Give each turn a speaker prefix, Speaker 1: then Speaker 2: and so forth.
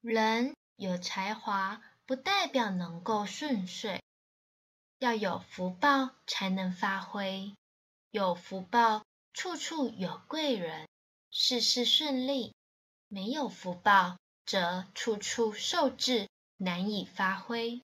Speaker 1: 人有才华不代表能够顺遂。要有福报才能发挥有福报处处有贵人事事顺利。没有福报则处处受制难以发挥。